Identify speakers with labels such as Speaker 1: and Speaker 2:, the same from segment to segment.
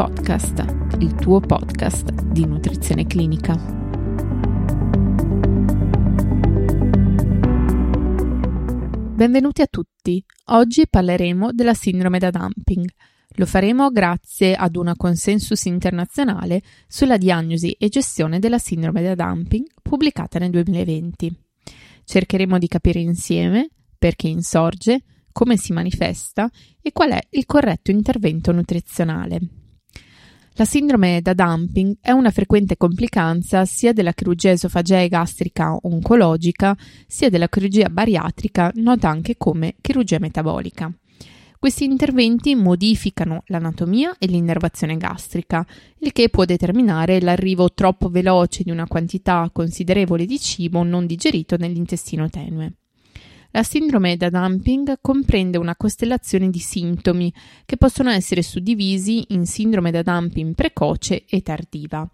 Speaker 1: Podcast, il tuo podcast di nutrizione clinica. Benvenuti a tutti. Oggi parleremo della sindrome da dumping. Lo faremo grazie ad una consensus internazionale sulla diagnosi e gestione della sindrome da dumping pubblicata nel 2020. Cercheremo di capire insieme perché insorge, come si manifesta e qual è il corretto intervento nutrizionale. La sindrome da dumping è una frequente complicanza sia della chirurgia esofagea gastrica oncologica sia della chirurgia bariatrica, nota anche come chirurgia metabolica. Questi interventi modificano l'anatomia e l'innervazione gastrica, il che può determinare l'arrivo troppo veloce di una quantità considerevole di cibo non digerito nell'intestino tenue. La sindrome da dumping comprende una costellazione di sintomi che possono essere suddivisi in sindrome da dumping precoce e tardiva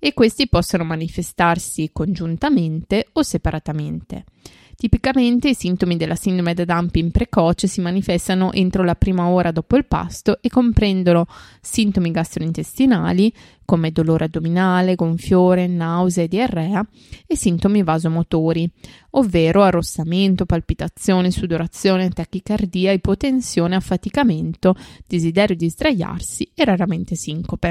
Speaker 1: e questi possono manifestarsi congiuntamente o separatamente. Tipicamente i sintomi della sindrome da dumping precoce si manifestano entro la prima ora dopo il pasto e comprendono sintomi gastrointestinali come dolore addominale, gonfiore, nausea e diarrea e sintomi vasomotori, ovvero arrossamento, palpitazione, sudorazione, tachicardia, ipotensione, affaticamento, desiderio di sdraiarsi e raramente sincope.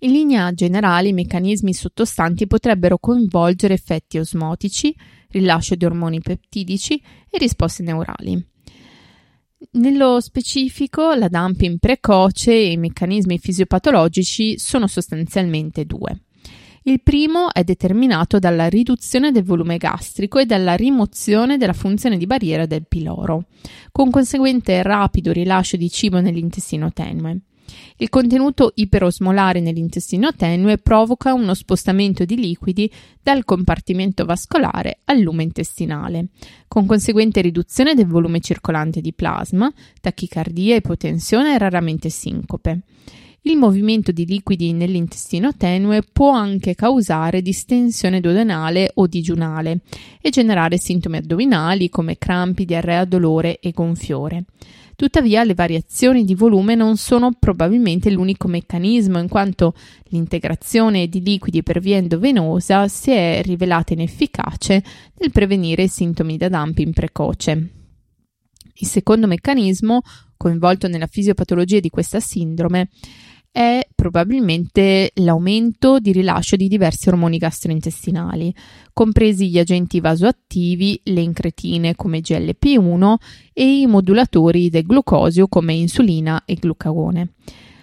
Speaker 1: In linea generale i meccanismi sottostanti potrebbero coinvolgere effetti osmotici, rilascio di ormoni peptidici e risposte neurali. Nello specifico, la dumping precoce e i meccanismi fisiopatologici sono sostanzialmente due. Il primo è determinato dalla riduzione del volume gastrico e dalla rimozione della funzione di barriera del piloro, con conseguente rapido rilascio di cibo nell'intestino tenue. Il contenuto iperosmolare nell'intestino tenue provoca uno spostamento di liquidi dal compartimento vascolare al lume intestinale, con conseguente riduzione del volume circolante di plasma, tachicardia, ipotensione e raramente sincope. Il movimento di liquidi nell'intestino tenue può anche causare distensione duodenale o digiunale e generare sintomi addominali come crampi, diarrea, dolore e gonfiore. Tuttavia le variazioni di volume non sono probabilmente l'unico meccanismo, in quanto l'integrazione di liquidi per via endovenosa si è rivelata inefficace nel prevenire sintomi da dumping precoce. Il secondo meccanismo, coinvolto nella fisiopatologia di questa sindrome, è probabilmente l'aumento di rilascio di diversi ormoni gastrointestinali, compresi gli agenti vasoattivi, le incretine come GLP1 e i modulatori del glucosio come insulina e glucagone.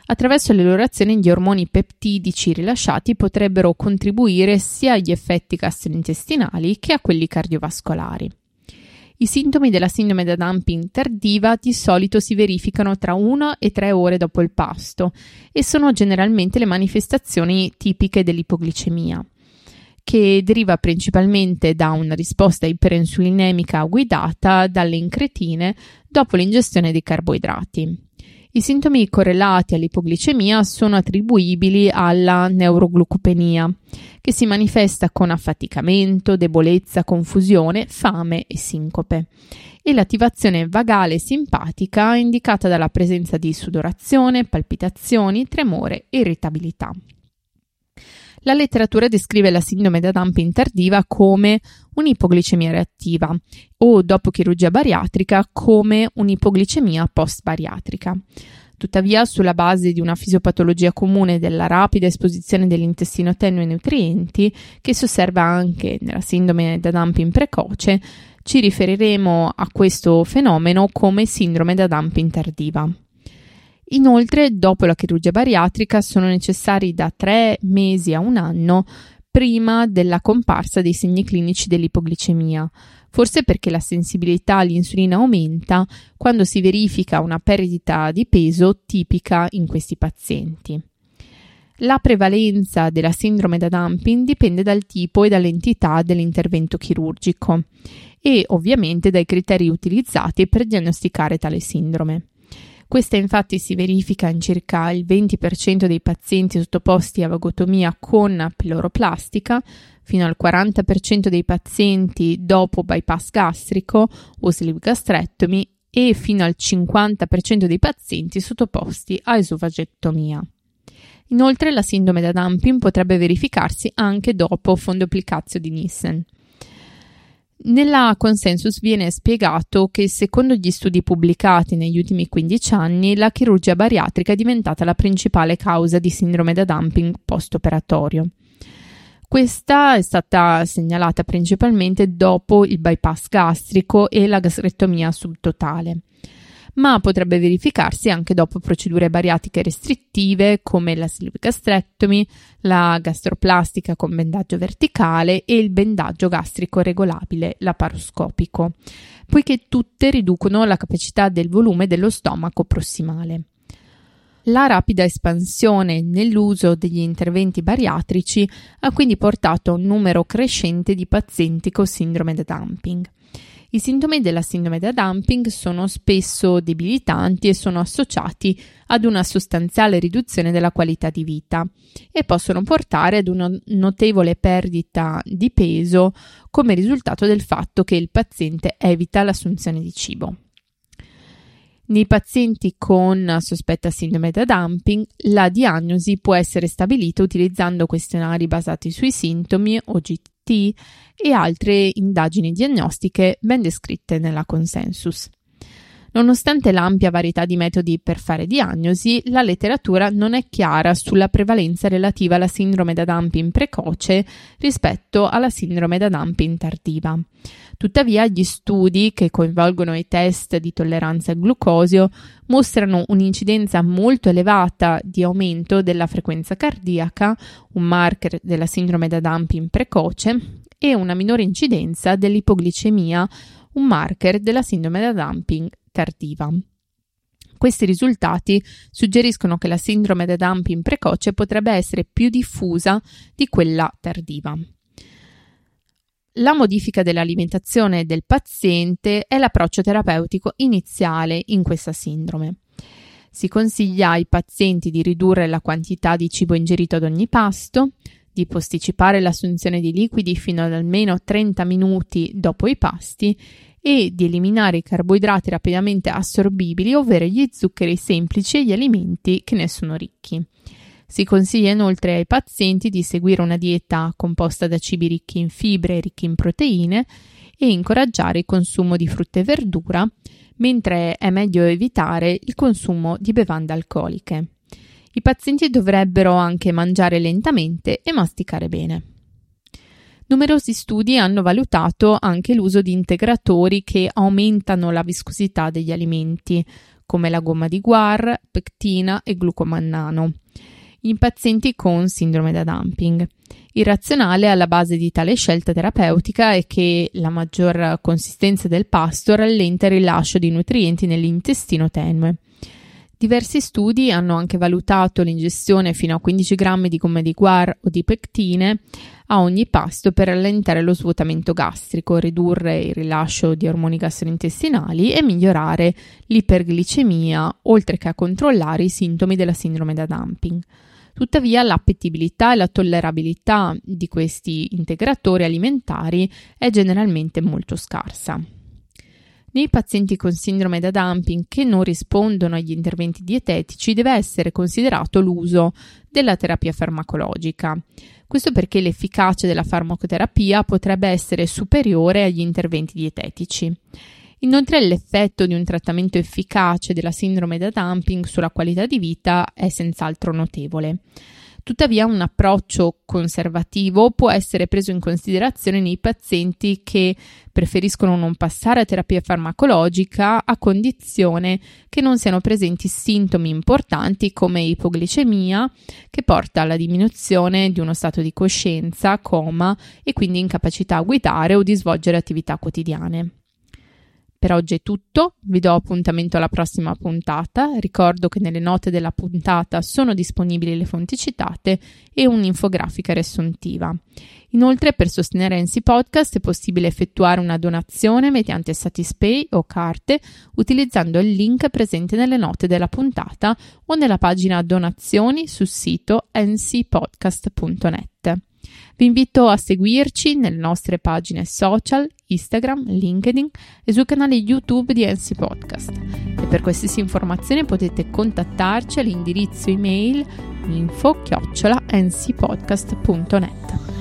Speaker 1: Attraverso le loro azioni gli ormoni peptidici rilasciati potrebbero contribuire sia agli effetti gastrointestinali che a quelli cardiovascolari. I sintomi della sindrome da dumping tardiva di solito si verificano tra 1 e 3 ore dopo il pasto e sono generalmente le manifestazioni tipiche dell'ipoglicemia, che deriva principalmente da una risposta iperinsulinemica guidata dalle incretine dopo l'ingestione di carboidrati. I sintomi correlati all'ipoglicemia sono attribuibili alla neuroglucopenia, che si manifesta con affaticamento, debolezza, confusione, fame e sincope, e l'attivazione vagale simpatica indicata dalla presenza di sudorazione, palpitazioni, tremore e irritabilità. La letteratura descrive la sindrome da dumping tardiva come un'ipoglicemia reattiva o dopo chirurgia bariatrica come un'ipoglicemia post-bariatrica. Tuttavia, sulla base di una fisiopatologia comune della rapida esposizione dell'intestino tenue ai nutrienti, che si osserva anche nella sindrome da dumping precoce, ci riferiremo a questo fenomeno come sindrome da dumping tardiva. Inoltre, dopo la chirurgia bariatrica sono necessari da tre mesi a un anno prima della comparsa dei segni clinici dell'ipoglicemia, forse perché la sensibilità all'insulina aumenta quando si verifica una perdita di peso tipica in questi pazienti. La prevalenza della sindrome da dumping dipende dal tipo e dall'entità dell'intervento chirurgico e ovviamente dai criteri utilizzati per diagnosticare tale sindrome. Questa infatti si verifica in circa il 20% dei pazienti sottoposti a vagotomia con piloroplastica, fino al 40% dei pazienti dopo bypass gastrico o sleeve gastrectomy e fino al 50% dei pazienti sottoposti a esofagettomia. Inoltre la sindrome da dumping potrebbe verificarsi anche dopo fondopplicazio di Nissen. Nella consensus viene spiegato che secondo gli studi pubblicati negli ultimi 15 anni la chirurgia bariatrica è diventata la principale causa di sindrome da dumping post-operatorio. Questa è stata segnalata principalmente dopo il bypass gastrico e la gastrectomia subtotale ma potrebbe verificarsi anche dopo procedure bariatiche restrittive come la sleeve gastrectomy, la gastroplastica con bendaggio verticale e il bendaggio gastrico regolabile laparoscopico, poiché tutte riducono la capacità del volume dello stomaco prossimale. La rapida espansione nell'uso degli interventi bariatrici ha quindi portato a un numero crescente di pazienti con sindrome da dumping. I sintomi della sindrome da dumping sono spesso debilitanti e sono associati ad una sostanziale riduzione della qualità di vita e possono portare ad una notevole perdita di peso come risultato del fatto che il paziente evita l'assunzione di cibo. Nei pazienti con sospetta sindrome da dumping, la diagnosi può essere stabilita utilizzando questionari basati sui sintomi OGT e altre indagini diagnostiche ben descritte nella consensus. Nonostante l'ampia varietà di metodi per fare diagnosi, la letteratura non è chiara sulla prevalenza relativa alla sindrome da dumping precoce rispetto alla sindrome da dumping tardiva. Tuttavia, gli studi che coinvolgono i test di tolleranza al glucosio mostrano un'incidenza molto elevata di aumento della frequenza cardiaca, un marker della sindrome da dumping precoce, e una minore incidenza dell'ipoglicemia, un marker della sindrome da dumping tardiva. Questi risultati suggeriscono che la sindrome da dumping precoce potrebbe essere più diffusa di quella tardiva. La modifica dell'alimentazione del paziente è l'approccio terapeutico iniziale in questa sindrome. Si consiglia ai pazienti di ridurre la quantità di cibo ingerito ad ogni pasto, di posticipare l'assunzione di liquidi fino ad almeno 30 minuti dopo i pasti e di eliminare i carboidrati rapidamente assorbibili, ovvero gli zuccheri semplici e gli alimenti che ne sono ricchi. Si consiglia inoltre ai pazienti di seguire una dieta composta da cibi ricchi in fibre e ricchi in proteine e incoraggiare il consumo di frutta e verdura, mentre è meglio evitare il consumo di bevande alcoliche. I pazienti dovrebbero anche mangiare lentamente e masticare bene. Numerosi studi hanno valutato anche l'uso di integratori che aumentano la viscosità degli alimenti, come la gomma di guar, pectina e glucomannano, in pazienti con sindrome da dumping. Il razionale alla base di tale scelta terapeutica è che la maggior consistenza del pasto rallenta il rilascio di nutrienti nell'intestino tenue. Diversi studi hanno anche valutato l'ingestione fino a 15 grammi di gomme di guar o di pectine a ogni pasto per rallentare lo svuotamento gastrico, ridurre il rilascio di ormoni gastrointestinali e migliorare l'iperglicemia, oltre che a controllare i sintomi della sindrome da dumping. Tuttavia l'appetibilità e la tollerabilità di questi integratori alimentari è generalmente molto scarsa. Nei pazienti con sindrome da dumping che non rispondono agli interventi dietetici deve essere considerato l'uso della terapia farmacologica. Questo perché l'efficacia della farmacoterapia potrebbe essere superiore agli interventi dietetici. Inoltre l'effetto di un trattamento efficace della sindrome da dumping sulla qualità di vita è senz'altro notevole. Tuttavia un approccio conservativo può essere preso in considerazione nei pazienti che preferiscono non passare a terapia farmacologica a condizione che non siano presenti sintomi importanti come ipoglicemia, che porta alla diminuzione di uno stato di coscienza, coma e quindi incapacità a guidare o di svolgere attività quotidiane. Per oggi è tutto, vi do appuntamento alla prossima puntata, ricordo che nelle note della puntata sono disponibili le fonti citate e un'infografica riassuntiva. Inoltre per sostenere NC Podcast è possibile effettuare una donazione mediante Satispay o carte utilizzando il link presente nelle note della puntata o nella pagina donazioni sul sito ncpodcast.net. Vi invito a seguirci nelle nostre pagine social Instagram, LinkedIn e sul canale YouTube di NC Podcast. E per qualsiasi informazione potete contattarci all'indirizzo email info-ncpodcast.net.